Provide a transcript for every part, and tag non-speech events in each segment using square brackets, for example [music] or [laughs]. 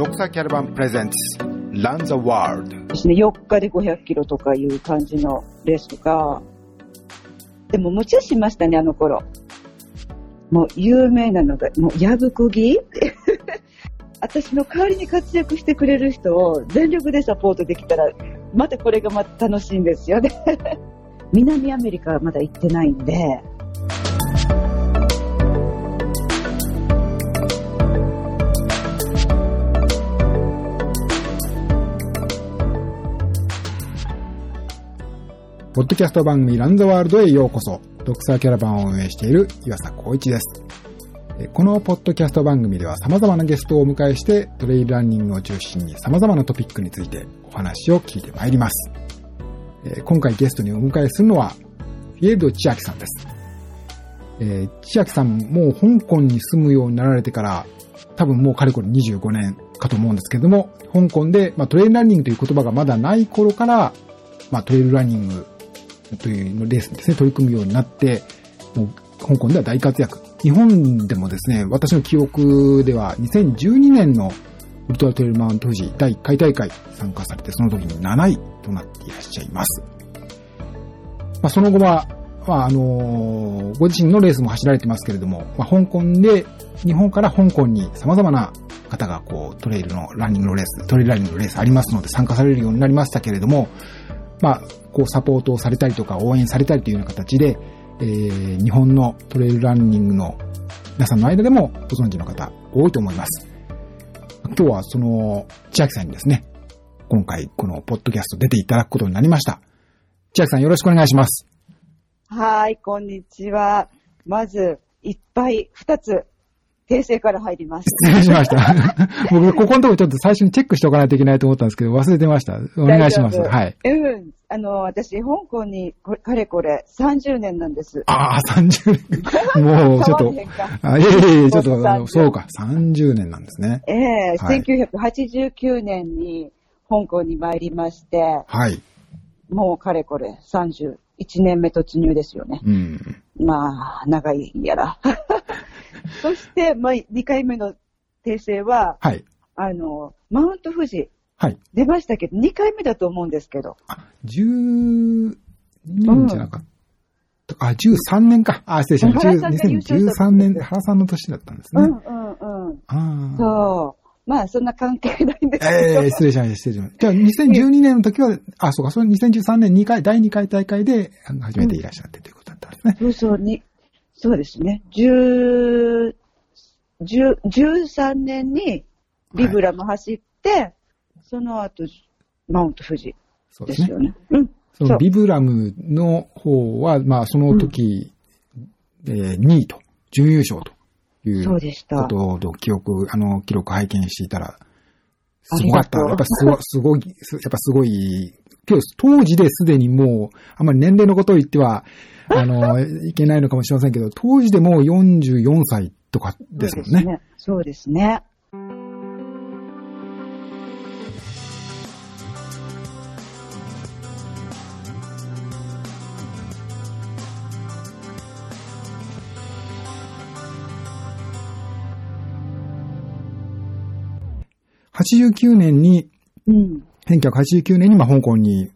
ドクターキャラバンプレゼンツ Run the World ですね、4日で500キロとかいう感じのレースとか、でも無茶しましたね、あの頃。もう有名なのが、もう矢吹ぎ [laughs] 私の代わりに活躍してくれる人を全力でサポートできたら、またこれがまた楽しいんですよね。[laughs] 南アメリカはまだ行ってないんで、ポッドキャスト番組ランザワールドへようこそ。ドクサーキャラバンを運営している岩佐光一です。このポッドキャスト番組では様々なゲストをお迎えしてトレイルランニングを中心に様々なトピックについてお話を聞いてまいります。今回ゲストにお迎えするのはフィエルド千秋さんです。え千秋さんもう香港に住むようになられてから多分もうかれこれ25年かと思うんですけれども、香港で、まあ、トレイルランニングという言葉がまだない頃から、まあ、トレイルランニングというのレースにですね、取り組むようになって、もう香港では大活躍。日本でもですね、私の記憶では2012年のウルトラトレイルマウント富士第1回大会参加されて、その時に7位となっていらっしゃいます。まあ、その後は、まあ、あのご自身のレースも走られてますけれども、まあ、香港で、日本から香港に様々な方がこう、トレイルのランニングのレース、トレイルランニングのレースありますので参加されるようになりましたけれども、まあ、こうサポートをされたりとか応援されたりというような形で、えー、日本のトレイルランニングの皆さんの間でもご存知の方多いと思います。今日はその千秋さんにですね、今回このポッドキャスト出ていただくことになりました。千秋さんよろしくお願いします。はい、こんにちは。まず、いっぱい2つ、訂正から入ります。失礼しました。[laughs] 僕、ここのところちょっと最初にチェックしておかないといけないと思ったんですけど、忘れてました。お願いします。はい。うん。あの、私、香港にこれ、かれこれ30年なんです。ああ、30年。[laughs] もう、ちょっとあいえいえちょっと、あの30そうか、30年なんですね。ええはい1989年に香港に参りまして、はい。もうかれこれ31年目突入ですよね。うん。まあ、長いやら。[laughs] そして、まあ、2回目の訂正は、はい。あの、マウント富士、はい。出ましたけど、2回目だと思うんですけど、あ、12年じゃなかった。あ、13年か。あ、失礼しました。原さんが優勝した2013年で原さんの年だったんですね。うんうんうん。ああ。そう。まあ、そんな関係ないんですけど。ええ失礼しました、失礼しました。じゃあ、2012年の時は、あ、そうか、それ2013年2回、第2回大会で、初めていらっしゃってということだったんですね。そうそうに、そうですね。10、10 13年にビブラム走って、その後、マウント富士ですねですよ。ね。うん。そのビブラムの方は、まあ、その時、えー2位と、準優勝という。ことと記憶、あの、記録拝見していたら、すごかった。[laughs] やっぱすごい、すごい、すやっぱすごい、今日当時ですでにもう、あんまり年齢のことを言っては、[laughs] あの、いけないのかもしれませんけど、当時でもう44歳とかですもんね。そうですね。89年に、うん。1989年にまあ香港に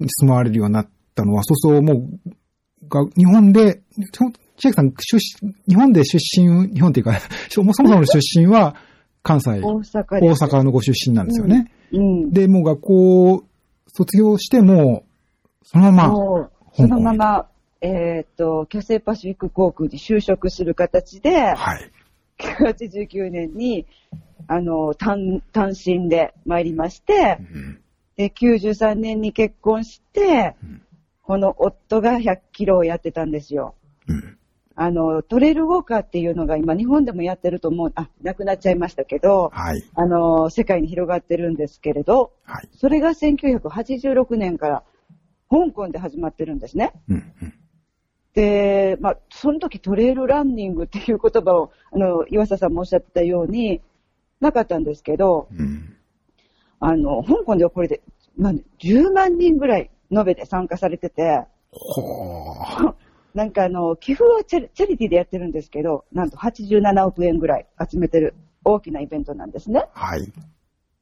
住まわれるようになったのは、そうそうもう、が日本で、千秋さん出身、日本で出身、日本っていうか、[laughs] そもそもの出身は関西、大阪大。阪のご出身なんですよね。うん。で、もう学校を卒業しても、そのまま、そのまま、えっ、と、キャセイパシフィック航空に就職する形で、はい。89年に、あの、単、単身で参りましてう、んで、93年に結婚してうん、この夫が100キロをやってたんですよ。うんあの、トレイルウォーカーっていうのが今日本でもやってると思う、あ、なくなっちゃいましたけど、はい。あの、世界に広がってるんですけれど、はい。それが1986年から香港で始まってるんですね。うんうんで、まあ、その時トレイルランニングっていう言葉を、あの、岩佐さんもおっしゃってたように、なかったんですけど、うんあの、香港ではこれで、まあ、10万人ぐらい延べで参加されてて。[laughs] なんかあの、寄付をチャリチャリティでやってるんですけど、なんと87億円ぐらい集めてる大きなイベントなんですね。はい。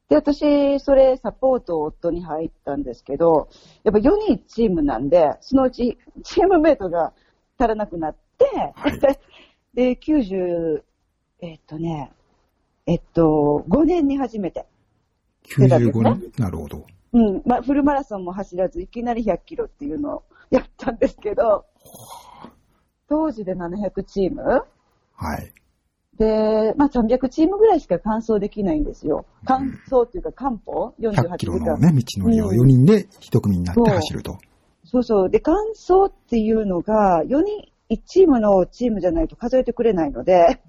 で、私、それ、サポートを夫に入ったんですけど、やっぱ4人チームなんで、そのうちチームメイトが足らなくなって、はい [laughs] で、90、えっとね、えっと、5年に初めて。出たんです95ね年？なるほど。うん、まあ、フルマラソンも走らず、いきなり100キロっていうのをやったんですけど、当時で700チームはい。で、まあ、300チームぐらいしか完走できないんですよ。完走っていうか、完歩？100 ?48 時間。キロのね、道のりをうん4人で1組になって走ると。そうそう。で、完走っていうのが、4人、1チームのチームじゃないと数えてくれないので、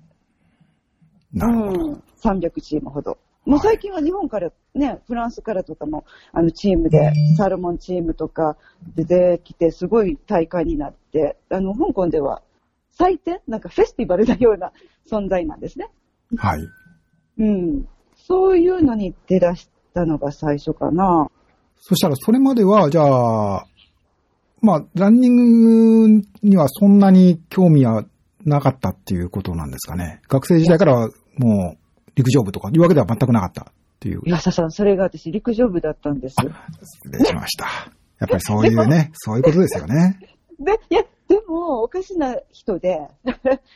なるほど。うん、300チームほど。もう最近は日本から、ね、フランスからとかも、あの、チームで、サルモンチームとか出てきて、すごい大会になって、あの、香港では、祭典なんかフェスティバルのような存在なんですね。はい。うん。そういうのに出だしたのが最初かな。そしたら、それまでは、じゃあ、まあ、ランニングにはそんなに興味はなかったっていうことなんですかね。学生時代からはもう陸上部とかいうわけでは全くなかったっていう。岩佐さん、それが私陸上部だったんです。失礼しました。やっぱりそういうね、そういうことですよね。で、いや、でも、おかしな人で、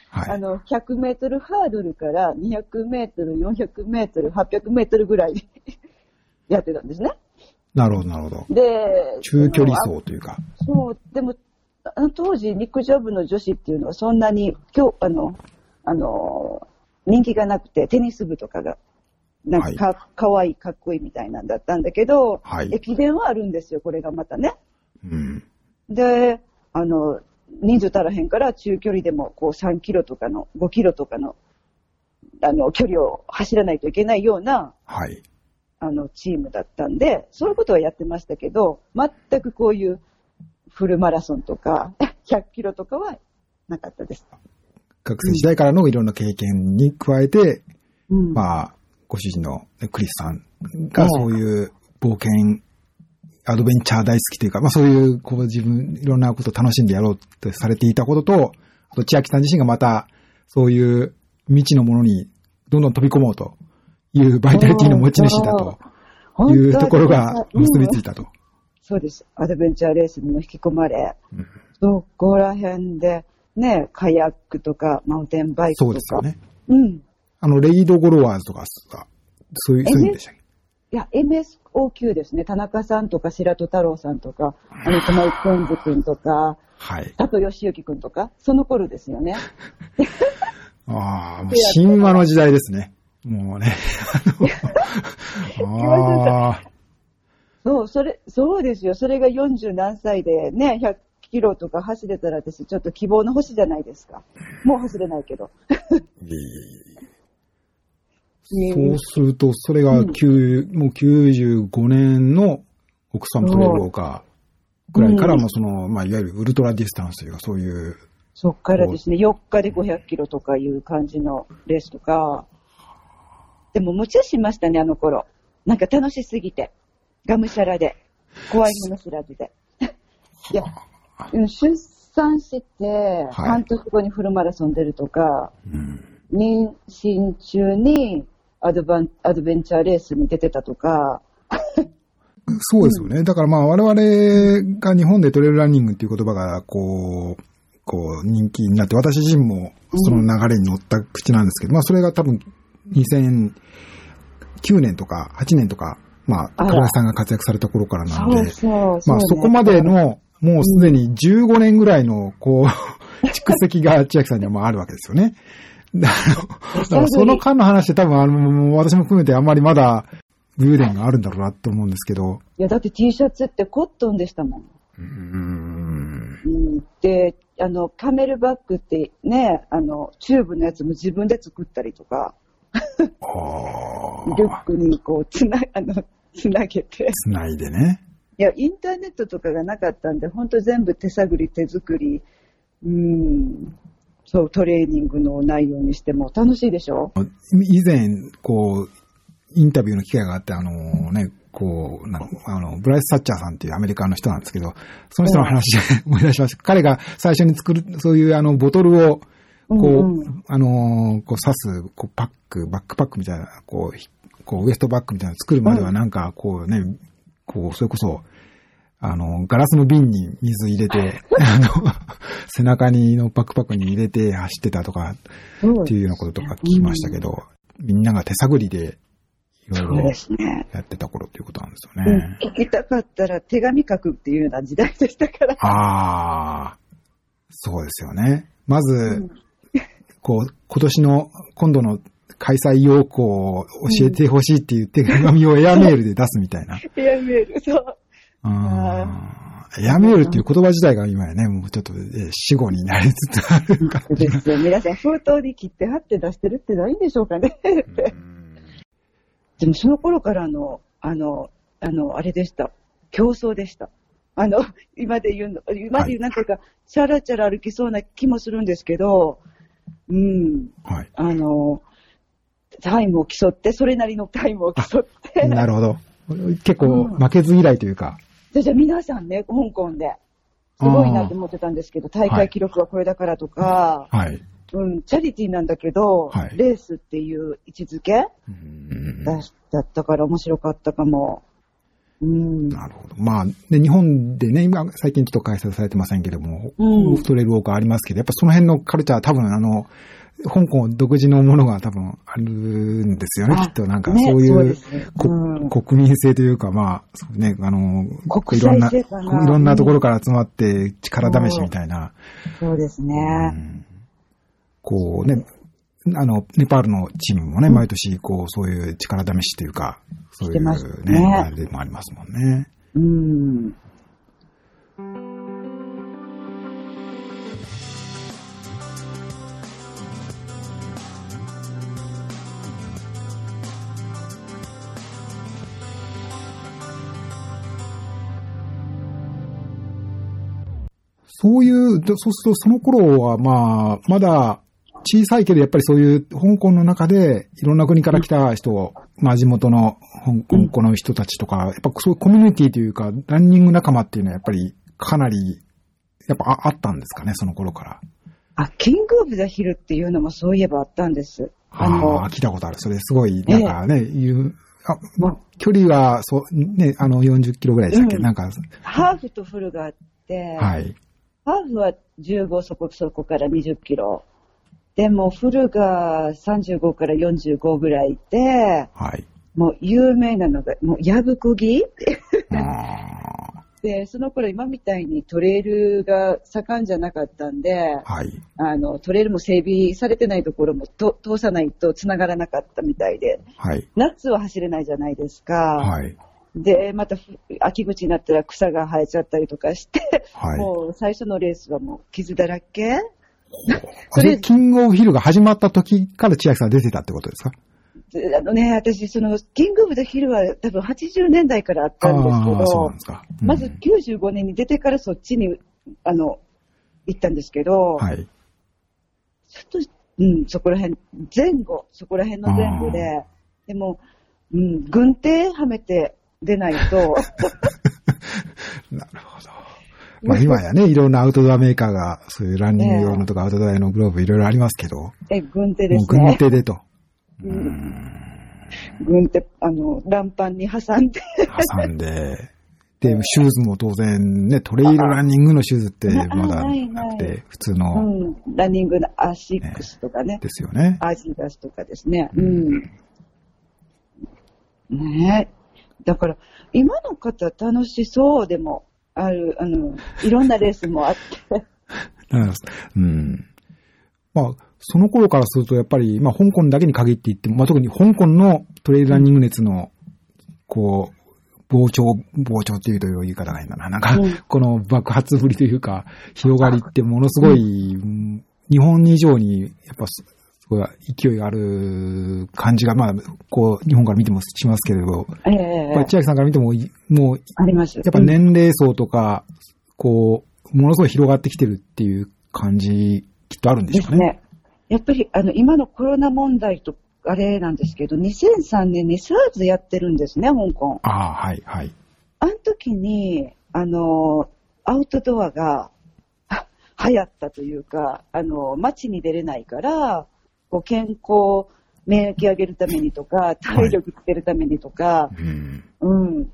はい。あの、100メートルハードルから200メートル、400メートル、800メートルぐらいやってたんですね。なるほど、なるほど。で、中距離走というか。そう、でも、あの当時陸上部の女子っていうのはそんなに、今日、あの、あの、人気がなくて、テニス部とかが、なんかか、かわいい、かっこいいみたいなんだったんだけど、はい駅伝はあるんですよ、これがまたね。うん。で、あの、人数足らへんから中距離でもこう3キロとかの、5キロとかの、あの、距離を走らないといけないような、はい。あの、チームだったんで、そういうことはやってましたけど、全くこういうフルマラソンとか、[laughs] 100キロとかはなかったです。学生時代からのいろんな経験に加えて、うん。まあ、ご主人のねクリスさんがそういう冒険、アドベンチャー大好きというか、まあそういう、こう自分、いろんなことを楽しんでやろうとされていたことと、あと千秋さん自身がまた、そういう未知のものにどんどん飛び込もうというバイタリティの持ち主だというところがうん結びついたと。そうです。アドベンチャーレースにも引き込まれ、うんそこら辺で、ね、カヤックとか、マウンテンバイクとか。そうですよね。うん。あの、レイドゴロワーズとか、そういう、そういうんでしたっけ？いや、MSOQ ですね。田中さんとか白戸太郎さんとか、あの、熊井健二君とか、はい。佐藤義行君とか、その頃ですよね。[laughs] ああ、もう神話の時代ですね。もうね。あの [laughs] ああ、そう、それ、そうですよ。それが40何歳でね、100キロとか走れたら私、ちょっと希望の星じゃないですか。もう走れないけど。[laughs] そうすると、それがうん9、もう95年のオクサムトレイルウォーカーくらいから、うんまあその、まあいわゆるウルトラディスタンスというか、そういう、そっからですね、4日で500キロとかいう感じのレースとか、でも無茶しましたね、あの頃。なんか楽しすぎて。がむしゃらで。怖いもの知らずで。[laughs] いや、うん出産して、はい半年後にフルマラソン出るとか、うん、妊娠中にアドバンアドベンチャーレースに出てたとか、そうですよね。だからまあ我々が日本でトレイルランニングっていう言葉が、こう、こう人気になって、私自身もその流れに乗った口なんですけど、まあそれが多分2009年とか8年とか、まあ、高橋さんが活躍された頃からなんで、そうそう、まあそう。ねそこまでの、もうすでに15年ぐらいの、こう、[laughs] 蓄積が千秋さんにはもうあるわけですよね。だからその間の話って多分あの、私も含めてあんまりまだ武勇伝があるんだろうなって思うんですけど、いや、だって T シャツってコットンでしたもん。うーん。うん、で、あの、カメルバッグってね、あの、チューブのやつも自分で作ったりとか、あリュックにこう、つな、あの、つなげて。つないでね。いや、インターネットとかがなかったんで、本当全部手探り、手作り、うん、そう、トレーニングの内容にしても楽しいでしょ？以前、こう、インタビューの機会があって、あのね、こう、なあの、ブライス・サッチャーさんっていうアメリカの人なんですけど、その人の話で思い出しました。彼が最初に作る、そういうあの、ボトルを、こう、うんうんあのーこう刺す、こう、パック、バックパックみたいな、こうひ、こう、ウエストバッグみたいなの作るまではなんか、こうね、こう、それこそ、あの、ガラスの瓶に水入れて、あの、[laughs] 背中にのバックパックに入れて走ってたとか、っていうようなこととか聞きましたけど、みんなが手探りで、いろいろ。やってた頃っていうことなんですようんね。聞きたかったら手紙書くっていうような時代でしたから。ああ、そうですよね。まず、うんこう、今年の、今度の開催要項を教えてほしいっていう手紙をエアメールで出すみたいな。[laughs] エアメール、そう。エアメールっていう言葉自体が今やね、もうちょっとえー死語になりつつある感じが。ですよ。皆さん封筒に切って貼って出してるってないんでしょうかね。でもその頃からの、あの、あの、あれでした。競争でした。あの、今で言うの、今で言うなんていうか、チャラチャラ歩きそうな気もするんですけど、うん、はい。あの、タイムを競って、それなりのタイムを競って、なるほど。結構負けず嫌いというか。でじゃあ皆さんね、香港で、すごいなと思ってたんですけど、大会記録はこれだからとか、はい。うん、チャリティーなんだけど、はいレースっていう位置づけうんだだったから面白かったかも。うん。なるほど。まあ、で、日本でね、今、最近ちょっと開催されてませんけども、うんトレイルウォークありますけど、やっぱその辺のカルチャー多分あの、香港独自のものが多分あるんですよね、あきっと。なんかねそういうねこうん国民性というか、まあ、ね、あの、国いろんな、いろんなところから集まって力試しみたいな、そうですね。うんこうね、あの、ネパールのチームもね、毎年、こう、そういう力試しというか、そういうね、ねあれもありますもんね。うん。そういう、どそうするとその頃はまあ、まだ小さいけどやっぱりそういう香港の中でいろんな国から来た人、まあ地元の香港の人たちとか、やっぱそういうコミュニティというか、ランニング仲間っていうのはやっぱりかなり、やっぱああったんですかね、その頃から。あ、キングオブザヒルっていうのもそういえばあったんです。ああ聞いたことある。それすごい、なんかね、いう、あまあも距離は、そう、ね、あの40キロぐらいでしたっけ、うんなんか、うハーフとフルがあって、はい。ハーフは15そこそこから20キロ。でもフルが35から45ぐらいで、はい。もう有名なのが、もう矢吹木あで、その頃今みたいにトレイルが盛んじゃなかったんで、ーはい。あの、トレイルも整備されてないところもと通さないと繋がらなかったみたいで、はい。夏は走れないじゃないですか。はい。で、またふ秋口になったら草が生えちゃったりとかして、はい。もう最初のレースはもう傷だらけあそれキングオブヒルが始まった時から千秋さん出てたってことですか？であのね、私、その、キングオブザヒルは多分80年代からあったんですけど。うんまず95年に出てからそっちに、あの、行ったんですけど、はい。ちょっと、うん、そこら辺、前後、そこら辺の前後で、でも、うん、軍手はめて出ないと、[laughs] なるほど。まあ今やね、いろんなアウトドアメーカーが、そういうランニング用のとかアウトドア用のグローブいろいろありますけど、もえ、軍手でうすね。軍手でと。うん。軍手、あの、乱パンに挟んで、挟んで、で、シューズも当然ね、トレイルランニングのシューズってなまだなくて、普通うのん、ランニングのアシックスとかね、ですよね。アジダスとかですね。うん。ねえ。だから、今の方楽しそうでもある、あの、いろんなレースもあって。う [laughs] んうん。まあ、その頃からすると、やっぱり、まあ、香港だけに限って言っても、まあ、特に香港のトレイルランニング熱の、こう、膨張、膨張っていうという言い方がいいんだな。なんかうん、この爆発ぶりというか、広がりってものすごい、うん日本以上に、やっぱごい勢いがある感じが、まあ、こう、日本から見てもしますけれど、ええこれ千秋さんから見ても、いもう、あります。やっぱ年齢層とか、こう、ものすごい広がってきてるっていう感じ、きっとあるんでしょうね。ですね。やっぱり、あの、今のコロナ問題と、あれなんですけど、2003年に SARS やってるんですね、香港。ああ、はい、はい。あの時に、あの、アウトドアがは流行ったというか、あの、街に出れないから、こう健康免疫上げるためにとか、体力つけるためにとか、うん。うん。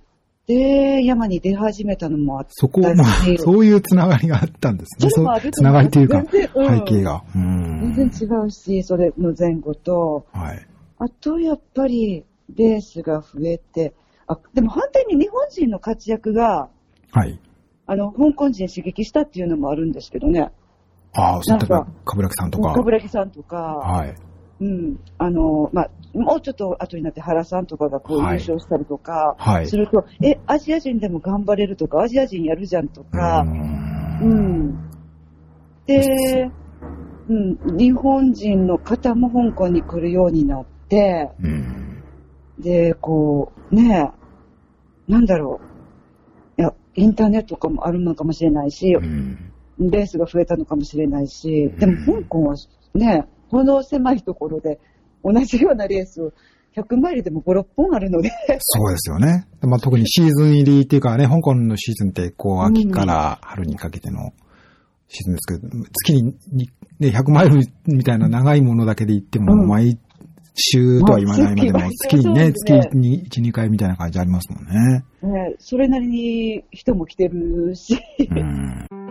で、山に出始めたのもあったし。そこ、まあ、そういうつながりがあったんですね。そつながりっていうか、背景が。うん。全然違うし、それの前後と、はい。あとやっぱりレースが増えて、あ、でも反対に日本人の活躍が、はい。あの、香港人刺激したっていうのもあるんですけどね。ああ、そう、例えば、かぶらきさんとか。冠城さんとか、はい。うん、あの、まあ、もうちょっと後になって原さんとかがこう優はい勝したりとか、はいすると、え、アジア人でも頑張れるとか、アジア人やるじゃんとか、ううんん。で、うん、日本人の方も香港に来るようになって、うん。で、こう、ねえ、なんだろう。いや、インターネットとかもあるのかもしれないしう、ん。レースが増えたのかもしれないし、でも香港はね、この狭いところで同じようなレースを100マイルでも5、6本あるので、そうですよね。まあ、特にシーズン入りっていうかね、香港のシーズンって、こう、秋から春にかけてのシーズンですけど、月ににね、100マイルみたいな長いものだけで言っても、うん毎週とは言わないまでも、まあ月にね、月に1、2回みたいな感じありますもんね。ね、それなりに人も来てるし、うん。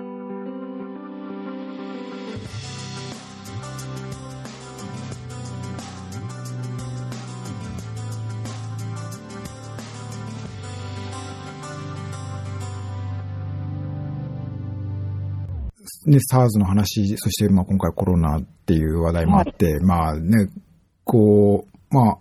ね、SARS の話、そしてまあ今回コロナっていう話題もあって、まあね、こう、まあ、あ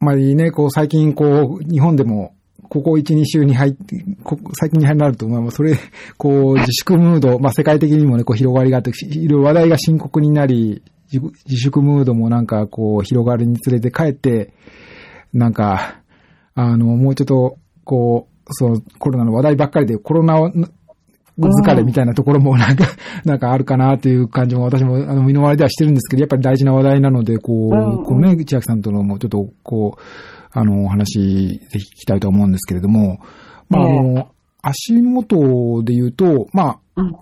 まりね、こう最近こう、日本でも、ここ1、2週に入って、こ最近になると、まあそれ、こう自粛ムード、まあ世界的にもね、こう広がりがあって、いろいろ話題が深刻になり、自自粛ムードもなんかこう広がるにつれて帰って、なんか、あの、もうちょっと、こう、そう、コロナの話題ばっかりで、コロナを疲れみたいなところもなんか、なんかあるかなという感じも私も、あの、身の回りではしてるんですけど、やっぱり大事な話題なので、こう、うんこのね、千秋さんとのもうちょっと、こう、あの、お話、ぜひ聞きたいと思うんですけれども、まあ、あの、足元で言うと、まあ、うん。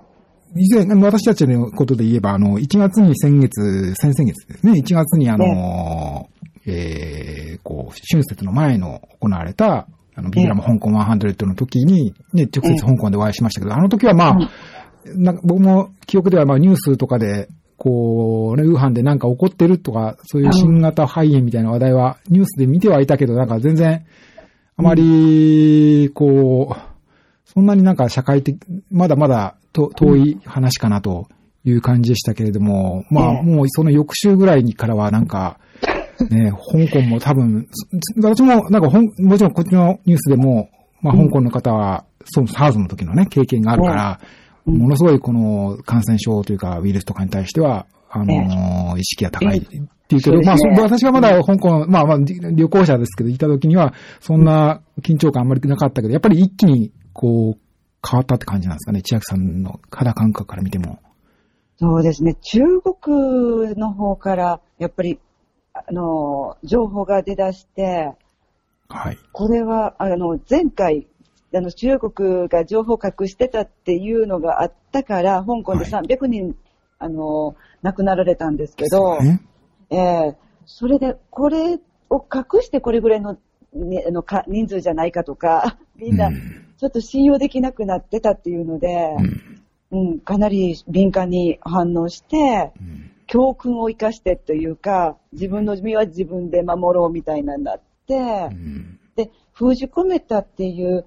以前、私たちのことで言えば、あの、1月に先月、先々月ですね、1月にあの、えー、こう、春節の前の行われた、あの、ビブラム香港100の時に、ね、直接香港でお会いしましたけど、あの時はまあ、なんか僕も記憶ではまあニュースとかで、こう、ね、ウーハンでなんか起こってるとか、そういう新型肺炎みたいな話題はニュースで見てはいたけど、なんか全然、あまり、こう、そんなになんか社会的、まだまだと遠い話かなという感じでしたけれども、まあええ。もうその翌週ぐらいにからはなんか、ね、香港も多分、そ私もなんかほん、もちろんこっちのニュースでも、まあ香港の方は、その SARS の時のね、経験があるから、うん。ものすごいこの感染症というかウイルスとかに対しては、あのー意識が高いっていうけど、まあそ私がまだ香港、まあまあ旅行者ですけど、いた時には、そんな緊張感あんまりなかったけど、やっぱり一気にこう、変わったって感じなんですかね、千秋さんの肌感覚から見ても。そうですね、中国の方から、やっぱり、あの、情報が出だして、はい。これは、あの、前回、あの、中国が情報を隠してたっていうのがあったから、香港ではい。300人、あの、亡くなられたんですけど、ね、ええそれで、これを隠してこれぐらいの,、ね、あのか人数じゃないかとか、[laughs] みんなうん。ちょっと信用できなくなってたっていうので、うん。うん、かなり敏感に反応して、うん教訓を生かしてというか、自分の身は自分で守ろうみたいなになって、うん。で、封じ込めたっていう、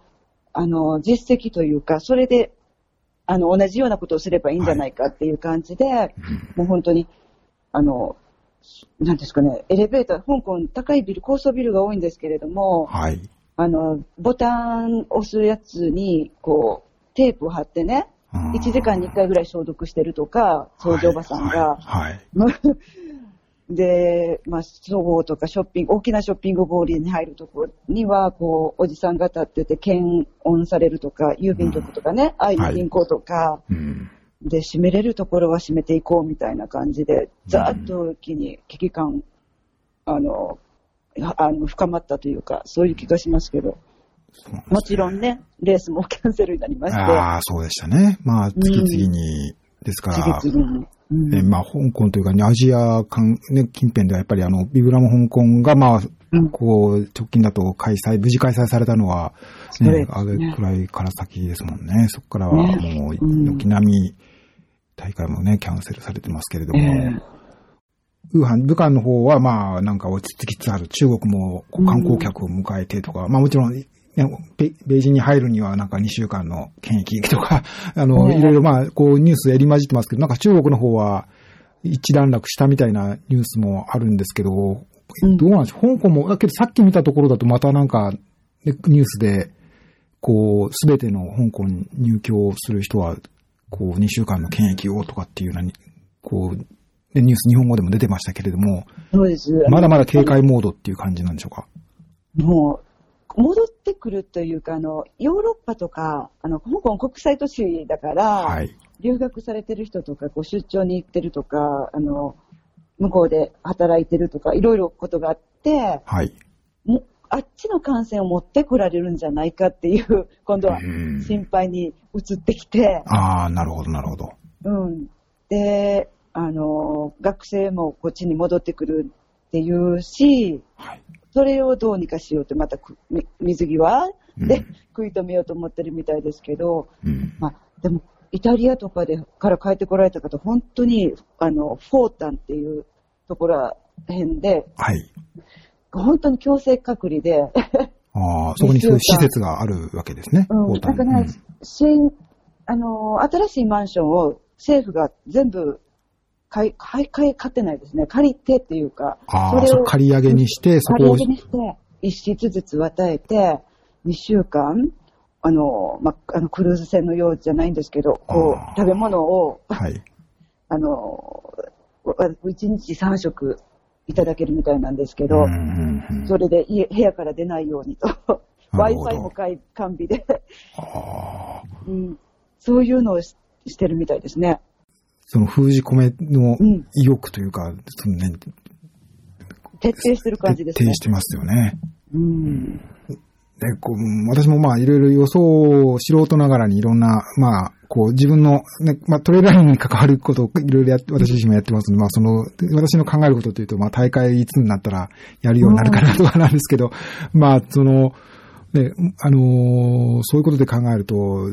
あの、実績というか、それで、あの、同じようなことをすればいいんじゃないかっていう感じで、もう本当に、あの、なんですかね、エレベーター、香港高いビル、高層ビルが多いんですけれども、はい。あの、ボタン押すやつに、こう、テープを貼ってね、1時間に1回ぐらい消毒してるとか、掃除おばさんが、はい。はい [laughs] で、まあ、そごうとかショッピング、大きなショッピングモールに入るところには、こう、おじさんが立ってて検温されるとか、郵便局とかね、ああいう銀行とか、うん。で、閉めれるところは閉めていこうみたいな感じで、ざーっと一気に危機感、あの、はあの深まったというか、そういう気がしますけど、ね。もちろんね、レースもキャンセルになりまして、ああ、そうでしたね。まあ、次々に、ですから、次々に。うんえーまあ、香港というか、ね、アジア間、ね、近辺ではやっぱりあの、ビブラム香港が、まあ、うん。こう、直近だと開催、無事開催されたのは、そうで、すね。あれねくらいから先ですもんね。そこからはね。もう、うん。軒並み、大会もね、キャンセルされてますけれども、えーハン、武漢の方は、まあ、なんか落ち着きつつある。中国も観光客を迎えてとか、まあもちろん、ね、ペベイジンに入るにはなんか2週間の検疫とか、[laughs] あの、ねいろいろまあ、こうニュースやり混じってますけど、なんか中国の方は一段落したみたいなニュースもあるんですけど、うんどうなんでしょう？香港も、だけどさっき見たところだとまたなんか、ねニュースで、こう、すべての香港に入居する人は、こう、2週間の検疫をとかっていうようなに、こう、でニュース日本語でも出てましたけれども、そうです。まだまだ警戒モードっていう感じなんでしょうか？もう、戻ってくるというか、あの、ヨーロッパとか、あの、香港国際都市だから、はい。留学されてる人とか、こう出張に行ってるとか、あの、向こうで働いてるとか、いろいろことがあって、はい。もあっちの感染を持ってこられるんじゃないかっていう、[laughs] 今度はうん心配に移ってきて、ああ、なるほど、なるほど。うん。で、あの、学生もこっちに戻ってくるっていうし、はい。それをどうにかしようって、また水際？でうん食い止めようと思ってるみたいですけど、うん。まあ、でも、イタリアとかでから帰ってこられた方、本当に、あの、フォータンっていうところら辺で、はい。本当に強制隔離で、ああ、そこにそういう施設があるわけですね。うん、ボタンなんかね、新、あの、新しいマンションを政府が全部買い、買い、買い、買ってないですね。借りてっていうか、ああ、借り上げにして、そこを。借り上げにして、一室ずつ与えて、2週間、あの、ま、あの、クルーズ船のようじゃないんですけど、こう、食べ物を、はい。[laughs] あの、1日3食いただけるみたいなんですけど、それで家部屋から出ないようにと、Wi-Fi も完備で、うん、そういうのをししてるみたいですね。その封じ込めのうん意欲というか、そのね、徹底してる感じですね徹底。してますよね。うん。で、こう、私もまあいろいろ予想を素人ながらにいろんな、まあ、こう自分の、ね、まあトレーラーに関わることをいろいろやって、私自身もやってますので、まあその、私の考えることというと、まあ大会いつになったらやるようになるかなとかなんですけど、まあその、ね、あのーそういうことで考えると、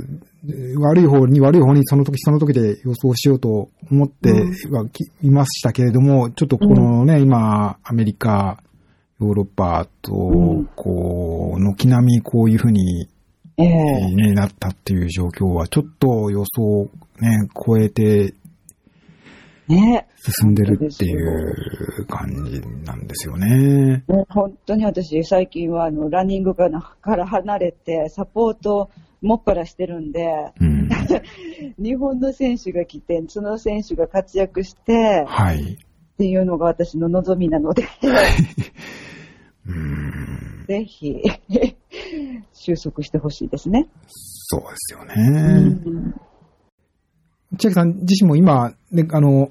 悪い方に悪い方にその時その時で予想しようと思ってはきいましたけれども、ちょっとこのね、今、アメリカ、ヨーロッパとうん、こう、軒並みこういうふうに、ええ。ね、なったっていう状況は、ちょっと予想ね、超えてね。進んでるっていう感じなんですよね。もう本当に私、最近はあのランニングからから離れて、サポートもっぱらしてるんで、うん。[laughs] 日本の選手が来て、その選手が活躍して、はい。っていうのが私の望みなので、[laughs] うん。ぜひ、収束してほしいですね。そうですようね。ん千秋さん自身も今、ね、あの、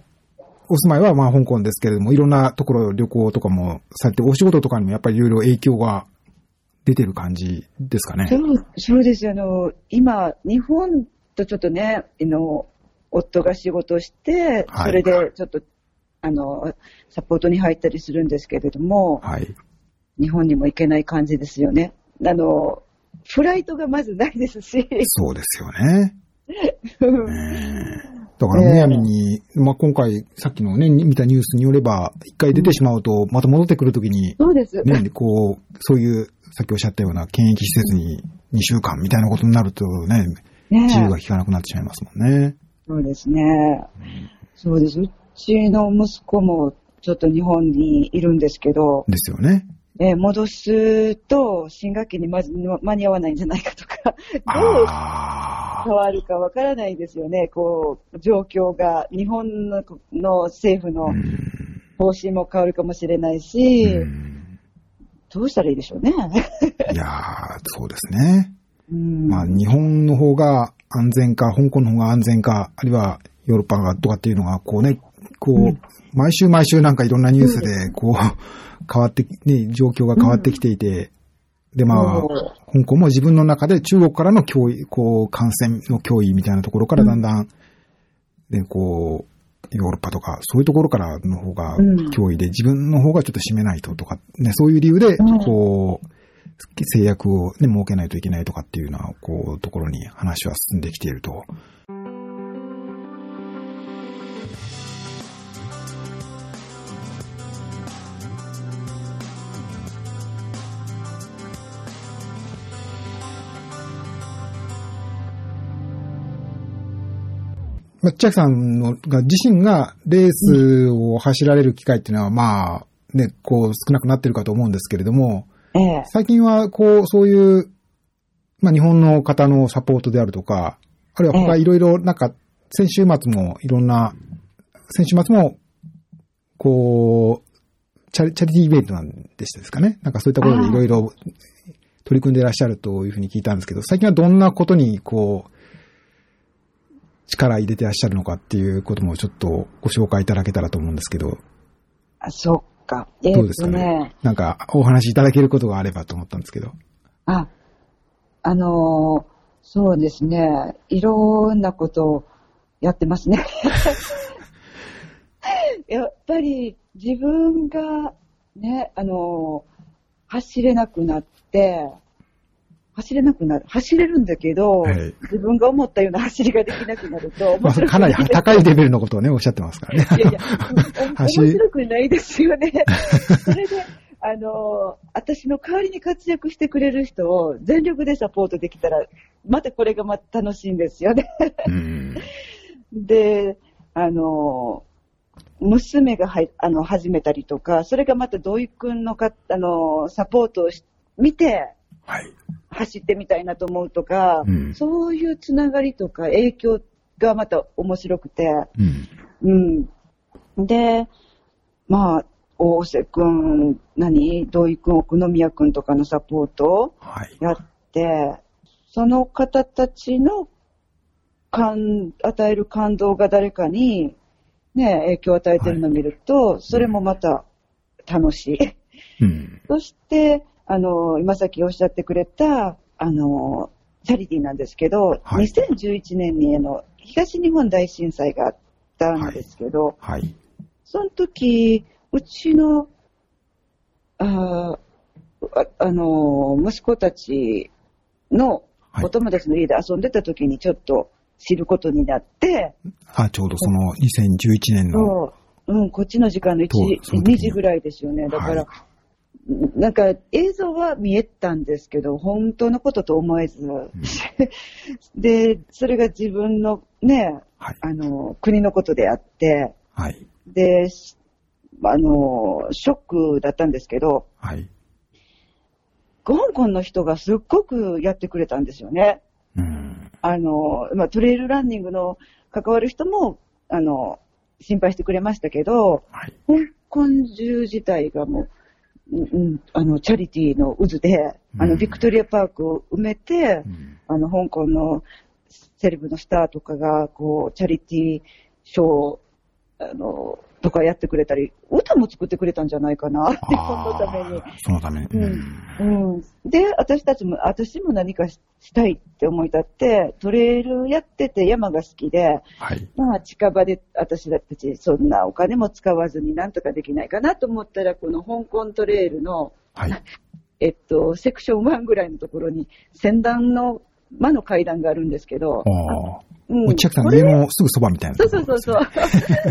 お住まいはまあ香港ですけれども、いろんなところ旅行とかもされて、お仕事とかにもやっぱりいろいろ影響が出てる感じですかね。そうそうですあの、今、日本とちょっとね、あの、夫が仕事をして、はいそれでちょっと、あの、サポートに入ったりするんですけれども、はい。日本にも行けない感じですよね。あの、フライトがまずないですし、そうですよね。[laughs] だから、むやみに、まあ、今回、さっきのね、見たニュースによれば、一回出てしまうと、また戻ってくるときに、そうです。ね、こう、そういう、さっきおっしゃったような検疫施設に2週間みたいなことになるとね、ね自由が利かなくなってしまいますもんね。そうですね。そうです。うちの息子もちょっと日本にいるんですけど、ですよね。えー戻すと新学期にまず間に合わないんじゃないかとか、どうあ変わるかわからないですよね。こう、状況が、日本のの政府の方針も変わるかもしれないし、うんどうしたらいいでしょうね。いやー、そうですね。うんまあ、日本の方が安全か、香港の方が安全か、あるいはヨーロッパがとかっていうのが、こうね、こう、うん。毎週毎週なんかいろんなニュースで、こう、変わってき、ね、状況が変わってきていて、で、まあ、うん。香港も自分の中で中国からの脅威、こう、感染の脅威みたいなところからだんだん、ね、こう、ヨーロッパとか、そういうところからの方がうん。脅威で、自分の方がちょっと占めないととか、ね、そういう理由で、うん。こう、制約をね、設けないといけないとかっていうような、こう、ところに話は進んできていると。まあ、千秋さんのが自身がレースを走られる機会っていうのは、まあ、ね、こう少なくなってるかと思うんですけれども、ええ。最近はこう、そういう、まあ日本の方のサポートであるとか、あるいは他ええいろいろなんか、先週末もいろんな、先週末も、こう、チャリチャリティーイベントなんでしたですかね。なんかそういったことでいろいろ取り組んでいらっしゃるというふうに聞いたんですけど、最近はどんなことにこう、力入れてらっしゃるのかっていうこともちょっとご紹介いただけたらと思うんですけど、あ、そっか。えーっどうですかとね？ね。なんかお話しいただけることがあればと思ったんですけど。あ、あのーそうですね。いろんなことをやってますね。[laughs] やっぱり自分がね、あのー走れなくなって、走れなくなる。走れるんだけど、はい自分が思ったような走りができなくなると、まあ、かなり高いレベルのことをね、おっしゃってますからね。いやいや、[laughs] 面白くないですよね。[laughs] それで、あの、私の代わりに活躍してくれる人を全力でサポートできたら、またこれがまた楽しいんですよね。うん。[laughs] で、あの、娘がはいあの始めたりとか、それがまた土井くんのかあのサポートをし見て、はい。走ってみたいなと思うとか、うんそういうつながりとか影響がまた面白くて、うん。うん。で、まあ、大瀬くん、何？土井くん、奥宮くんとかのサポートをはい。やって、その方たちの感、与える感動が誰かに、ね、影響を与えてるのを見ると、それもまた楽しい。うん。そして、あの、今さっきおっしゃってくれた、あの、チャリティーなんですけど、はい2011年にあの、東日本大震災があったんですけど、はい。その時、うちの、あーああの、息子たちのはいお友達の家で遊んでた時にちょっと知ることになって、あ、ちょうどその2011年の。そううん、こっちの時間の1そうその時に2時ぐらいですよね。だから、はいなんか映像は見えたんですけど、本当のことと思えず、で、それが自分のね、はい。あの、国のことであって、はい。で、しあの、ショックだったんですけど、はい。香港の人がすっごくやってくれたんですよね。うん。あの、まあ、トレイルランニングの関わる人も、あの、心配してくれましたけど、はい。香港中自体がもう、うんうん、あの、チャリティーの渦で、あの、うんビクトリアパークを埋めてう、ん。あの、香港のセレブのスターとかが、こう、チャリティーショーを、あの、とかやってくれたり、歌も作ってくれたんじゃないかな、日本のためにそのために。うんうん、で、私たちも、私も何かししたいって思い立って、トレイルやってて山が好きで、はい。まあ近場で私たちそんなお金も使わずになんとかできないかなと思ったら、この香港トレイルの、はい。[laughs] えっと、セクション1ぐらいのところに、先段の魔の階段があるんですけど。うんお千秋さんこれの家のすぐそばみたいなそところうそうそうね。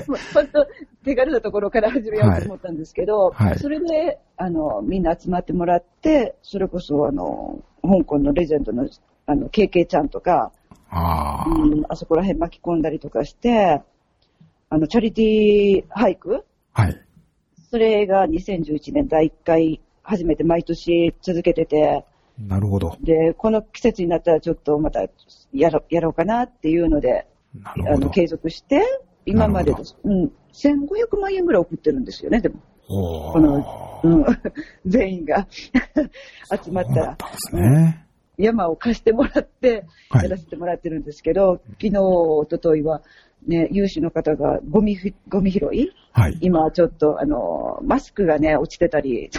そう。本当、手軽なところから始めようと思ったんですけど、はいはいそれで、あの、みんな集まってもらって、それこそ、あの、香港のレジェンドの、あの、KK ちゃんとか、ああ。うん、あそこら辺巻き込んだりとかして、あの、チャリティー俳句はい。それが2011年第1回、初めて毎年続けてて、なるほど。で、この季節になったらちょっとまたやろやろうかなっていうので。あの継続して、今までです、うん、1500万円ぐらい送ってるんですよね、でも。この、うん、[laughs] 全員が [laughs] 集まったらそうだったんですね。山を貸してもらって、はいやらせてもらってるんですけど、昨日、一昨日は、ね、有志の方がゴミふ、ゴミ拾い？はい。今ちょっと、あの、マスクがね、落ちてたり、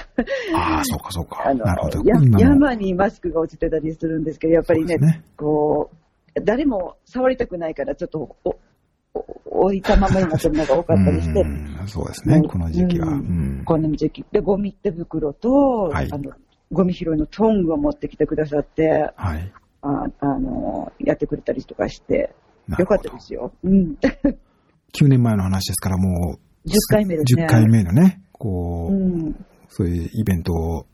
ああ、そうかそうか。あのなるほど。や今の山にマスクが落ちてたりするんですけど、やっぱりね、ねこう、誰も触りたくないから、ちょっとお、お置いたままになってるのが多かったりして、うんそうですね、この時期は。この時期。で、ゴミ手袋と、はいあの、ゴミ拾いのトングを持ってきてくださって、はい。ああの、やってくれたりとかして、よかったですよ。うん。[laughs] 9年前の話ですから、もう、10回目ですね10回目のね、こう、うん。そういうイベントを、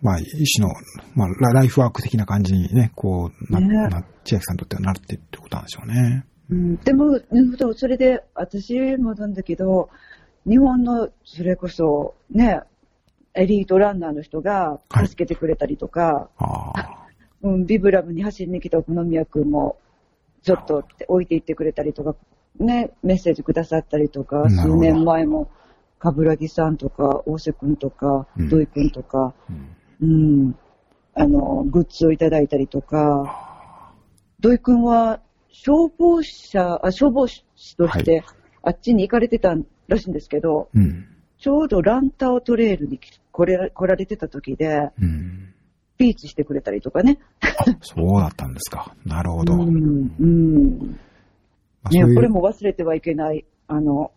まあ、一種の、まあ、ラライフワーク的な感じにね、こう、な、ねな千秋さんにとってはなるってってことなんでしょうね。うん、でも、それで、私もなんだけど、日本の、それこそ、ね、エリートランナーの人がはい助けてくれたりとか、ああ、うん、ビブラムに走りに来た小宮君も、ちょっと置いていってくれたりとか、ね、メッセージくださったりとか、数年前も、冠城さんとか、大瀬君とかうん、土井君とか、うん。うん、あの、グッズをいただいたりとか、土井君は消防車、あ消防士として、あっちに行かれてたらしいんですけど、うん。ちょうどランタオトレイルに来れ来られてた時で、うん。スピーチしてくれたりとかね。そうだったんですか。なるほど。うん。うん。これも忘れてはいけない、あの、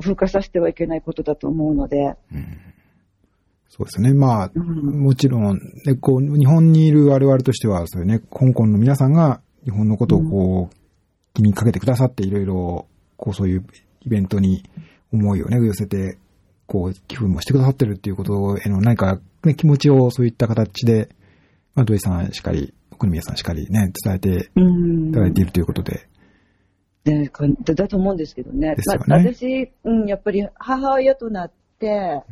風化させてはいけないことだと思うので、そうですね。まあ、うんもちろん、ね、こう、日本にいる我々としては、そういうね、香港の皆さんが日本のことをこう、気にかけてくださって、いろいろ、こう、そういうイベントに思いをね、寄せて、こう、寄付もしてくださってるっていうことへの何か、ね、気持ちをそういった形で、まあ、土井さんしかり、国宮さんしかりね、伝えてうんいただいているということで、ね、かだだと思うんですけどね。ねまあ、私、うん、やっぱり母親となって、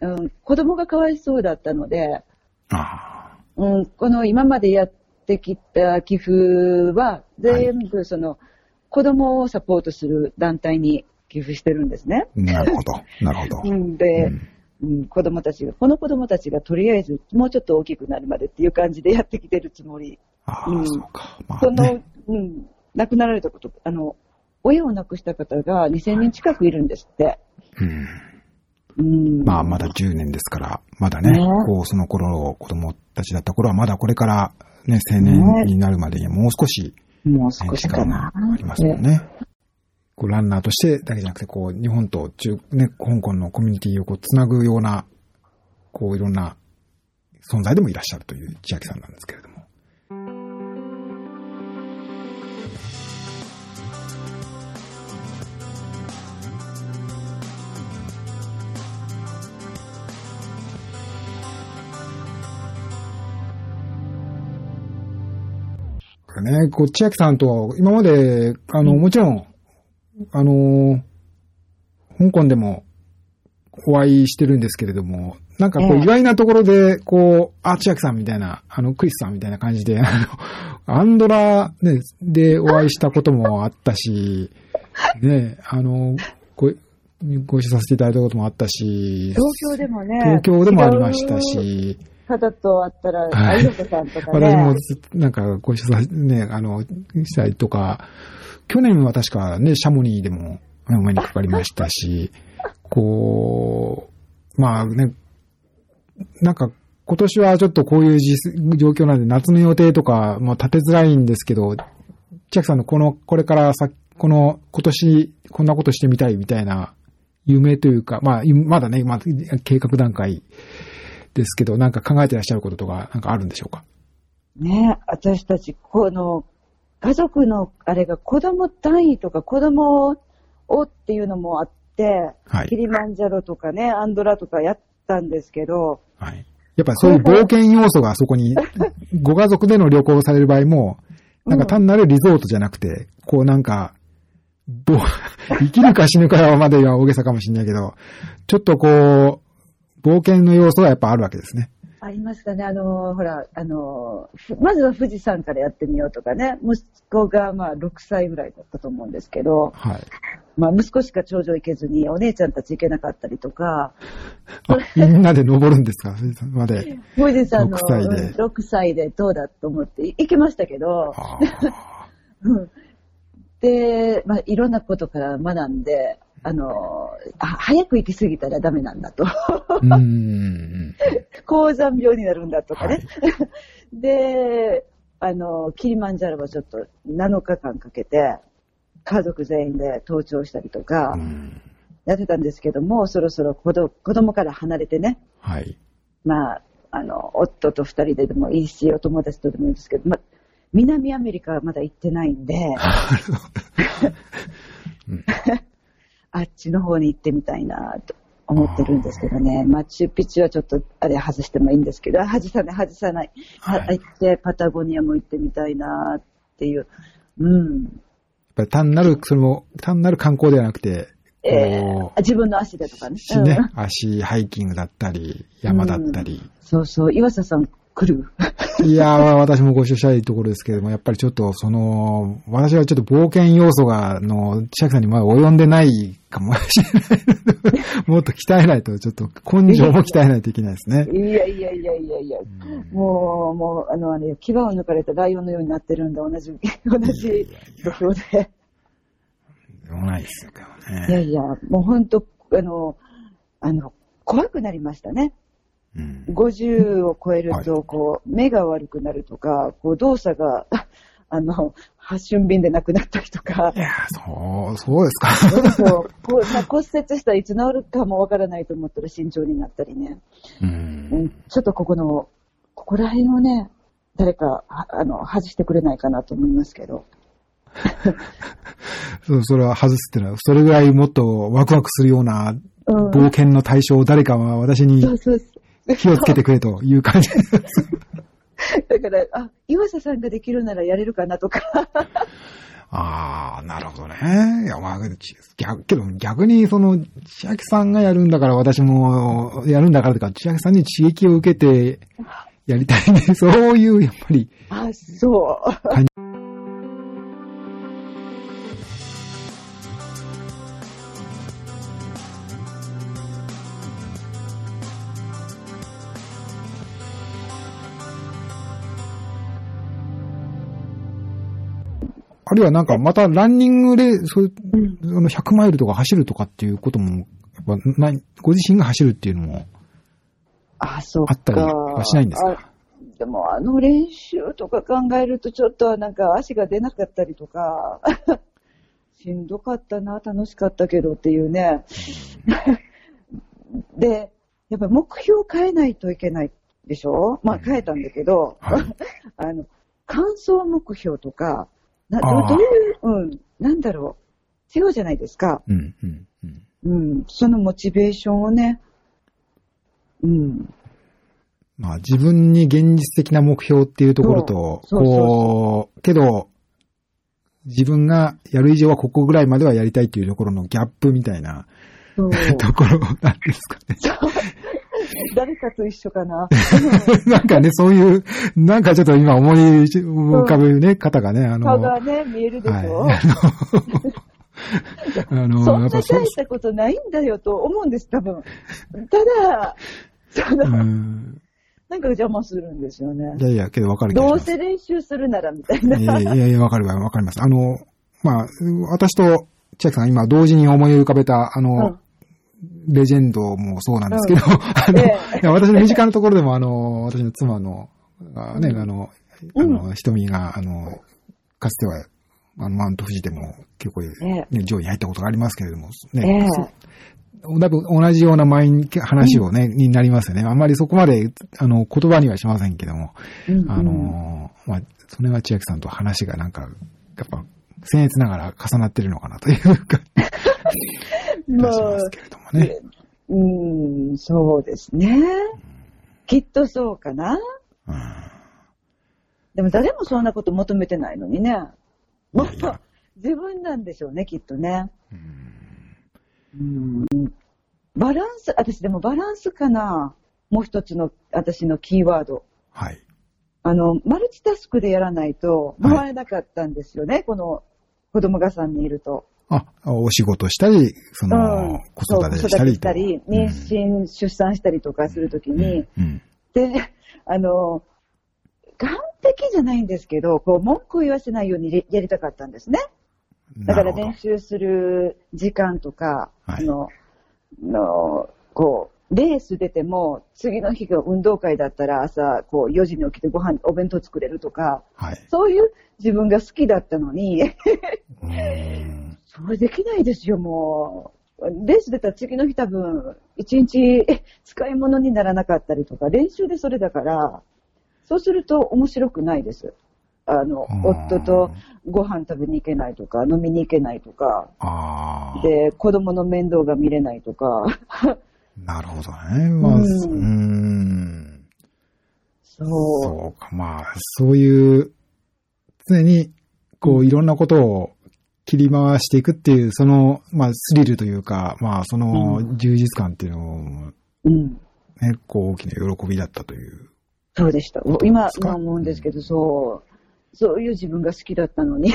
うん。うん、子供がかわいそうだったので、あうん、この今までやってきた寄付は、全部その、子供をサポートする団体に寄付してるんですね。あ、なるほど、なるほど。[laughs] うんで、うんうん、子供たちが、この子供たちがとりあえずもうちょっと大きくなるまでっていう感じでやってきてるつもり。ああ、うんそうか。まあその、ね。うん、亡くなられたこと、あの、親を亡くした方が2000人近くいるんですって。うん。うん、まあ、まだ10年ですから、まだね、ねこう、その頃、子供たちだった頃は、まだこれから、ね、青年になるまでにはもう少し、もうね少しかな。がありますもんね。こう、ランナーとしてだけじゃなくて、こう、日本と中、ね、香港のコミュニティをこう、つなぐような、こう、いろんな存在でもいらっしゃるという千秋さんなんですけれども。ね、こう、千秋さんとは、今まで、あの、もちろん、あの、香港でもお会いしてるんですけれども、なんかこう、ええ意外なところで、こう、あ、千秋さんみたいな、あの、クリスさんみたいな感じで、あの、アンドラ、ね、でお会いしたこともあったし、ね、あの、ご、ご一緒させていただいたこともあったし、東京でもね、東京でもありましたし、方と会ったら、はいさんとかね。私もず、なんかご一緒させてね、あの、したりとか、去年は確かね、シャモニーでもお目にかかりましたし、こう、まあね、なんか今年はちょっとこういう状況なんで夏の予定とかも立てづらいんですけど、千秋さんのこの、これからさ、この今年こんなことしてみたいみたいな夢というか、まあ、まだね、まあ、計画段階ですけど、なんか考えてらっしゃることとか、なんかあるんでしょうか？ね、私たち、この、家族の、あれが子供単位とか子供をっていうのもあって、はいキリマンジャロとかね、アンドラとかやったんですけど、はい。やっぱりそういう冒険要素がそこに、[laughs] ご家族での旅行をされる場合も、なんか単なるリゾートじゃなくて、こうなんか、どう、[laughs] 生きるか死ぬかまでは大げさかもしれないけど、ちょっとこう、冒険の要素がやっぱあるわけですね。ありましたね。あの、ほら、あの、ふまずは富士山からやってみようとかね、息子がまあ6歳ぐらいだったと思うんですけど、はい。まあ息子しか頂上行けずにお姉ちゃんたち行けなかったりとか、あ、みんなで登るんですか？それまで。富士山の6歳で。うん6歳でどうだと思って行けましたけど、あ [laughs] うん。で、まあ、いろんなことから学んで、あの、あ早く行き過ぎたらダメなんだと。[laughs] 高山病になるんだとかね。はい [laughs] で、あの、キリマンジャロはちょっと7日間かけて、家族全員で登頂したりとかうん。やってたんですけども、そろそろ子ど子供から離れてね、はい。まあ、あの、夫と二人ででもいいし、お友達とでもいいんですけど、まあ、南アメリカはまだ行ってないんで、[laughs] あっちの方に行ってみたいなと思ってるんですけどね。マチュピチュはちょっと、あれ外してもいいんですけど、外さない、外さない。ははい行って、パタゴニアも行ってみたいなっていう。うん。やっぱり単なる、それも、単なる観光ではなくて、えこー自分の足でとかね。う、ねうん、足、ハイキングだったり、山だったり。そうそう。岩佐さん来る？いやー、私もご一緒したいところですけれども、やっぱりちょっと、その、私はちょっと冒険要素が、あの、千秋さんにまだ及んでないかもしれないので、もっと鍛えないと、ちょっと根性も鍛えないといけないですね。いやいやいやいやいや。もう、もう、あの、あれ、牙を抜かれたライオンのようになってるんだ、同じ、同じ土俵で。でもないですよね。いやいや、もう本当、あの、あの、怖くなりましたね。うん50を超えるはと、こう、目が悪くなるとか、こう、動作が、[laughs] あの、発春便でなくなったりとかい、やー、そう、そうですか。そうこうまあ骨折したらいつ治るかもわからないと思ったら慎重になったりね。ううんん、ちょっとここの、ここら辺をね、誰か、はあの、外してくれないかなと思いますけど。[laughs] そうそれは外すっていうのは、それぐらいもっとワクワクするようなうん。冒険の対象を誰かは私に気をつけてくれという感じです。[laughs] だから、あ、岩佐さんができるならやれるかなとか。ああ、なるほどね。いや、まあ、逆、けど逆にその、千秋さんがやるんだから私もやるんだからとか、千秋さんに刺激を受けてやりたいね。そういう、やっぱり、あ、そう。あるいはなんかまたランニングで、そういう、あの100マイルとか走るとかっていうことも、やっぱない、ご自身が走るっていうのも、あ、そうか。あったりはしないんですか？あでも、あの練習とか考えると、ちょっとなんか足が出なかったりとか、[laughs] しんどかったな、楽しかったけどっていうね。[laughs] で、やっぱ目標を変えないといけないでしょ？まあ変えたんだけど、はい。[laughs] あの、完走目標とか、などういう、うん、なんだろう、違うじゃないですか。うん、うん、うん。うん、そのモチベーションをね、うん、まあ自分に現実的な目標っていうところと、そうそうそう。こう、けど、自分がやる以上はここぐらいまではやりたいっていうところのギャップみたいな [laughs] ところなんですかね。[laughs] 誰かと一緒かな。[laughs] なんかね、そういう、なんかちょっと今思い浮かぶね、方がね、あの、顔がね、見えるでしょ、はい。[laughs] あの、そんな大したことないんだよと思うんです、多分。ただ、そのうん。なんか邪魔するんですよねい。やいや、けどわかるどうせ練習するならみたいな。いやいやいやわかるわ、わかります。あの、まあ、私と千秋さんが今同時に思い浮かべた、あの、レジェンドもそうなんですけど、[laughs] あの、えいや私の身近なところでも、あの、私の妻の、あね、あの、あの、瞳が、あの、かつては、あの、マウント富士でも結構、えね、上位に入ったことがありますけれども、えね、多分同じような前に話をね、になりますよね。あんまりそこまで、あの、言葉にはしませんけども、うん。うん。あの、まあ、それは千秋さんと話がなんか、やっぱ、僭越ながら重なってるのかなというか、[laughs] ますけれどもね。うん、そうですね。きっとそうかな。うんでも誰もそんなこと求めてないのにね。もういやいや自分なんでしょうね、きっとね。うんうんバランス、私でもバランスかな。もう一つの私のキーワード。はい。あの、マルチタスクでやらないとはい回れなかったんですよね、この子供が3人いると。あ、お仕事したり、その、う育てしたりと。子育てしたり、妊娠、出産したりとかするときに、うん。で、あの、完璧じゃないんですけど、こう、文句を言わせないようにややりたかったんですね。うんだから練習する時間とか、はいあの、の、こう、レース出ても、次の日が運動会だったら朝、こう、4時に起きてご飯、お弁当作れるとか、はい。そういう自分が好きだったのに、[laughs] うんそれできないですよ、もう。レース出たら次の日多分、一日え使い物にならなかったりとか、練習でそれだから、そうすると面白くないです。あの夫とご飯食べに行けないとか、飲みに行けないとか。で、子供の面倒が見れないとか、[laughs] なるほどね。まあ、うん。そう。そうか、まあ、そういう、常に、こう、いろんなことを切り回していくっていう、その、まあ、スリルというか、まあ、その、充実感っていうのも、うん。ね、こう、大きな喜びだったという。そうでした。今、今思うんですけど、そう。そういう自分が好きだったのに、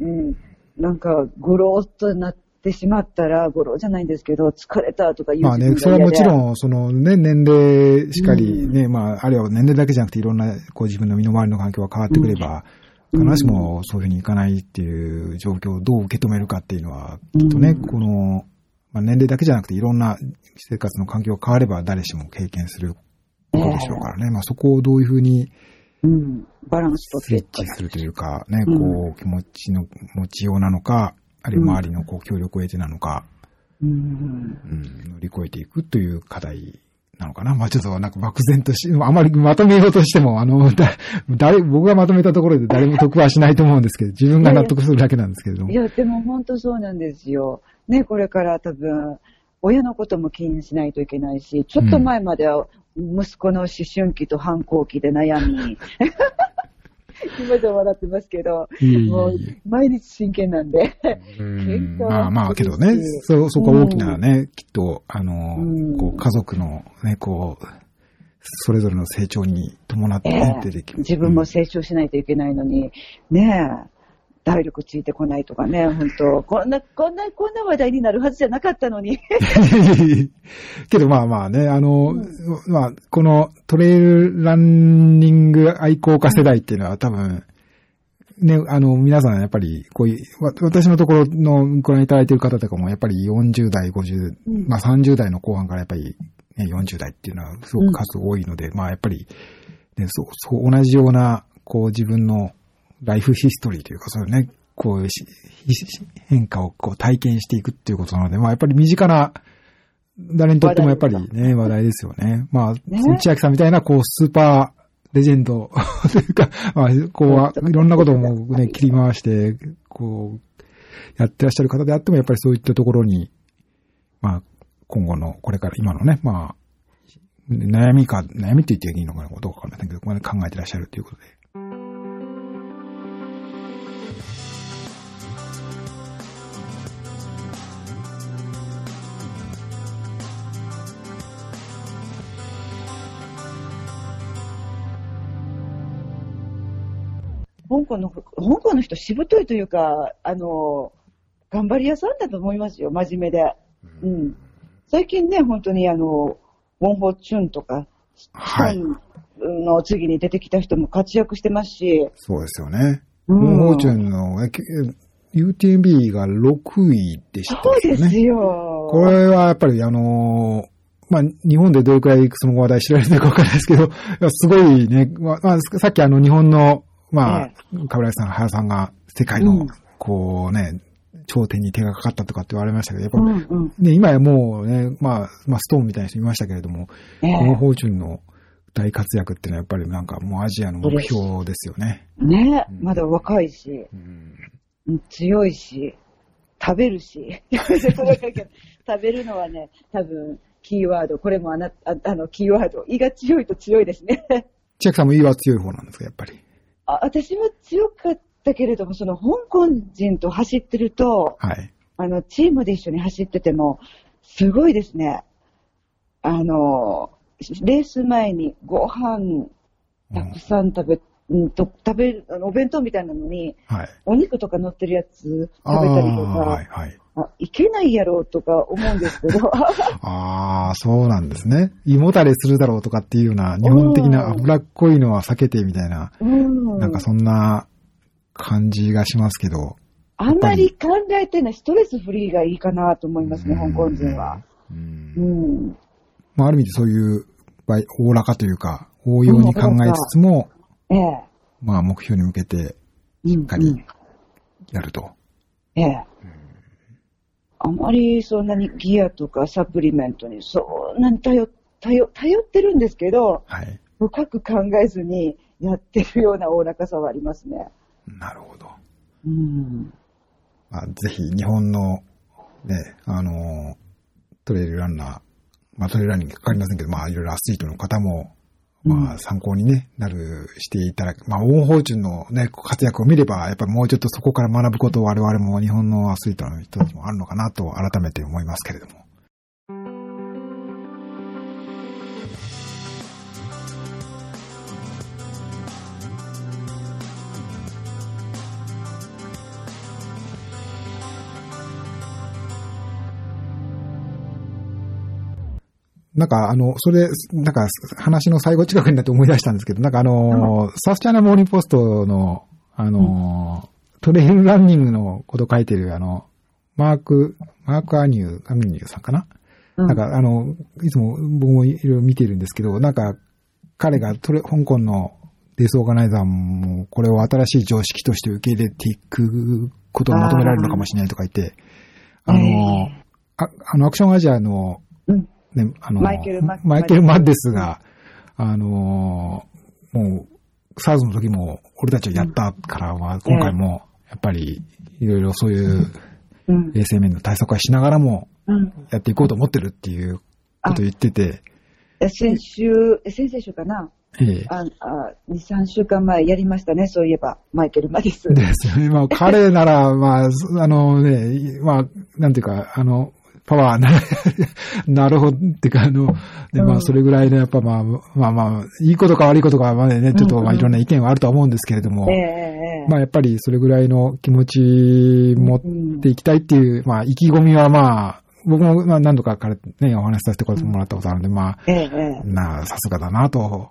うんうん。なんか、ゴローっとなってしまったら、ゴローじゃないんですけど、疲れたとか言うまあね、それはもちろん、そのね、年齢しかりうんね、まあ、あるいは年齢だけじゃなくていろんな、こう自分の身の回りの環境が変わってくれば、うん必ずしもそういうふうにいかないっていう状況をどう受け止めるかっていうのは、きっとね、うんこの、まあ、年齢だけじゃなくていろんな生活の環境が変われば誰しも経験することでしょうからね。まあそこをどういうふうにうん。バランスとスイッチするというか、ね、うんこう気持ちの持ちようなのか、あるいは周りのこう協力を得てなのか、うん。うん、乗り越えていくという課題なのかな？まあちょっとなんか漠然とし、あまりまとめようとしても、あの、[laughs] だ誰、僕がまとめたところで誰も得はしないと思うんですけど、自分が納得するだけなんですけれどもい。や、でも本当そうなんですよ。ね、これから多分、親のことも気にしないといけないし、ちょっと前までは息子の思春期と反抗期で悩み、[laughs] 今では笑ってますけど、もう毎日真剣なんで。うん。[laughs] まあまあ、けどね。そ、そこは大きなね、きっと、あのうん、こう、家族のね、こう、それぞれの成長に伴って出てき自分も成長しないといけないのに、ねえ、体力ついてこないとかね、本当。こんな、こんな、こんな話題になるはずじゃなかったのに。[laughs] けどまあまあね、あの、まあ、このトレイルランニング愛好家世代っていうのは多分、ね、あの、皆さんやっぱり、こういう、わ私のところのご覧いただいている方とかも、やっぱり40代、50、うん。まあ30代の後半からやっぱり、ね、40代っていうのはすごく数多いので、まあやっぱり、ね、そう、そう、同じような、こう自分のライフヒストリーというか、そういうね、こうし、し変化をこう体験していくっていうことなので、まあやっぱり身近な、誰にとってもやっぱりね、話題ですよね。まあ、ね千秋さんみたいな、こう、スーパーレジェンド [laughs] というか、まあ、こう、いろんなことをもうね、切り回して、こう、やってらっしゃる方であっても、やっぱりそういったところに、まあ、今後の、これから今のね、まあ、悩みか、悩みって言っていいのかな、どうかわかんないけど、ここまで考えてらっしゃるということで。港の、香港の人しぶといというか、あの、頑張り屋さんだと思いますよ、真面目で。うん。最近ね、本当にあの、ウォンホーチュンとか、はい。の次に出てきた人も活躍してますし、そうですよね。うモンホーチュンの、UTMB が6位でしたそうで。すよ。これはやっぱりあのーまあ、日本でどれくらいその話題知られてるかわかんないですけど、すごいね、まあ、まあさっきあの日本の、まあえ、かぶらさん、原さんが世界のうん、こうね、頂点に手がかかったとかって言われましたけど、やっぱ、うんうん。ね、今やもうね、まあ、まあ、ストーンみたいな人いましたけれども、えモンホーチュンの大活躍っていうのはやっぱりなんかもうアジアの目標ですよね。えねうんまだ若いし、うんうん強いし、食べるし。[laughs] 食べるのはね、多分、キーワード。これもあな、ああの、キーワード。胃が強いと強いですね。千秋さんも胃は強い方なんですか、やっぱり？あ私も強かったけれども、その香港人と走ってると、はい。あの、チームで一緒に走ってても、すごいですね。あの、レース前にご飯たくさん食べ、うんと、食べる、あのお弁当みたいなのに、はい。お肉とか乗ってるやつ食べあたりとあ、か、はい、はい。あいけないやろうとか思うんですけど、[laughs] ああ、そうなんですね。胃もたれするだろうとかっていうような、日本的な脂っこいのは避けてみたいな、うん、なんかそんな感じがしますけど。あんまり考えてない、ストレスフリーがいいかなと思いますね、うん香港人は。。うんうん。まあ、ある意味でそういう、おおらかというか、応用に考えつつも、ええ。まあ、目標に向けてしっかりやると。ええ。あまりそんなにギアとかサプリメントにそんなに頼頼頼ってるんですけど、はい。深く考えずにやってるようなおおらかさはありますね。なるほど。うん。まあ、ぜひ日本の、ね、あの、トレイルランナー、まあトレイルランニングかかりませんけど、まあいろいろアスリートの方も、まあ参考にね、なる、していただく。まあ、オンホーチュンのね、活躍を見れば、やっぱりもうちょっとそこから学ぶことを我々も日本のアスリートの人たちもあるのかなと改めて思いますけれども。なんか、あの、それ、なんか、話の最後近くになって思い出したんですけど、なんかあの、サスチャーナモーニングポストの、あの、トレイルランニングのこと書いてる、あの、マーク、マークアニュー、アミニューさんかな、うん。なんか、あの、いつも僕もいろいろ見てるんですけど、なんか、彼がトレ香港のレースオーガナイザーも、これを新しい常識として受け入れていくことを求められるのかもしれないとか言って、あの、えああの、アクションアジアの、うん。ね、あの、マイケルママイケル・マッデスが、あの、もう、サーズの時も俺たちはやったからは、今回も、やっぱり、いろいろそういううん。衛生面の対策はしながらも、うん。やっていこうと思ってるっていうことを言ってて、え先週、え先々週かな？ええ。ああ2、3週間前やりましたね、そういえば、マイケル・マディス。ですよね。まあ、彼なら、まあ、そあのね、まあ、なんていうか、あの、パワーな、[laughs] なるほど、ってか、あの、で、まあ、うんそれぐらいの、やっぱまあ、まあまあ、いいことか悪いことかはね、ちょっと、まあ、いろんな意見はあるとは思うんですけれどもまあ、やっぱりそれぐらいの気持ち持っていきたいっていう、まあ、意気込みはまあ、僕もまあ何度か彼ね、お話しさせてもらったことあるんで、まあ、なあ、さすがだなと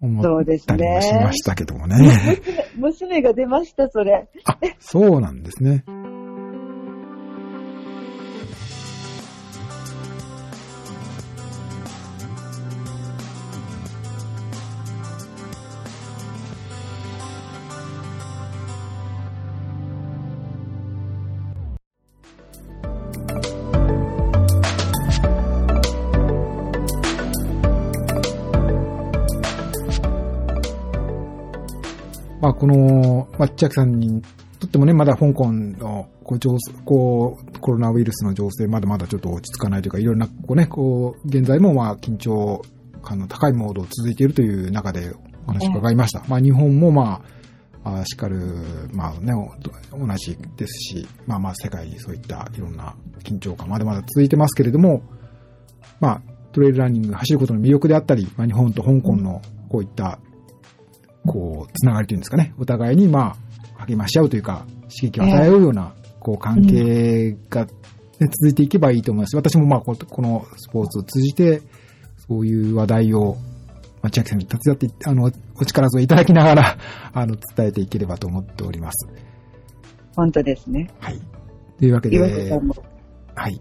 思そうですったりもしまね。したけどもね。[laughs] 娘 [laughs] 娘が出ました、それ。あ、そうなんですね。この、まあ、千秋さんにとってもね、まだ香港の、こう、情勢こう、コロナウイルスの情勢、まだまだちょっと落ち着かないというか、いろんな、こうね、こう、現在もまあ、緊張感の高いモードを続いているという中でお話を伺いました。まあ、日本もまあ、あしかる、まあね、お同じですし、まあまあ、世界にそういったいろんな緊張感、まだまだ続いてますけれども、まあ、トレイルランニング走ることの魅力であったり、まあ、日本と香港のこういったこう、つながりというんですかね、お互いにまあ、励まし合うというか、刺激を与え合うような、こう、関係が、ね、続いていけばいいと思います。私もまあ、ここのスポーツを通じて、そういう話題を、まあ、千秋さんに手伝って、あの、お力添えいただきながら、[laughs] あの、伝えていければと思っております。本当ですね。はい。というわけではい。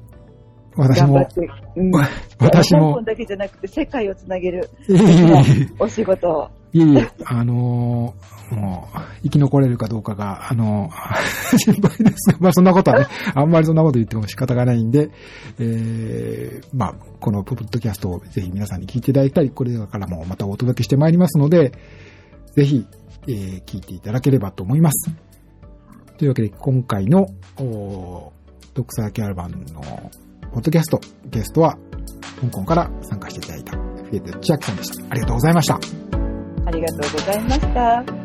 私も、うん、香 [laughs] 私も港、だけじゃなくて世界をつなげるお仕事を。いえいえ、あのーもう、生き残れるかどうかが、あのー [laughs] 心配です、まあそんなことはね、あんまりそんなこと言っても仕方がないんで、えー、まあ、このポッドキャストをぜひ皆さんに聞いていただいたり、これからもまたお届けしてまいりますので、ぜひ、えー聞いていただければと思います。というわけで、今回の、おドクサーキャラバンのポッドキャスト、ゲストは、香港から参加していただいた、フィエテ千秋さんでした。ありがとうございました。ありがとうございました。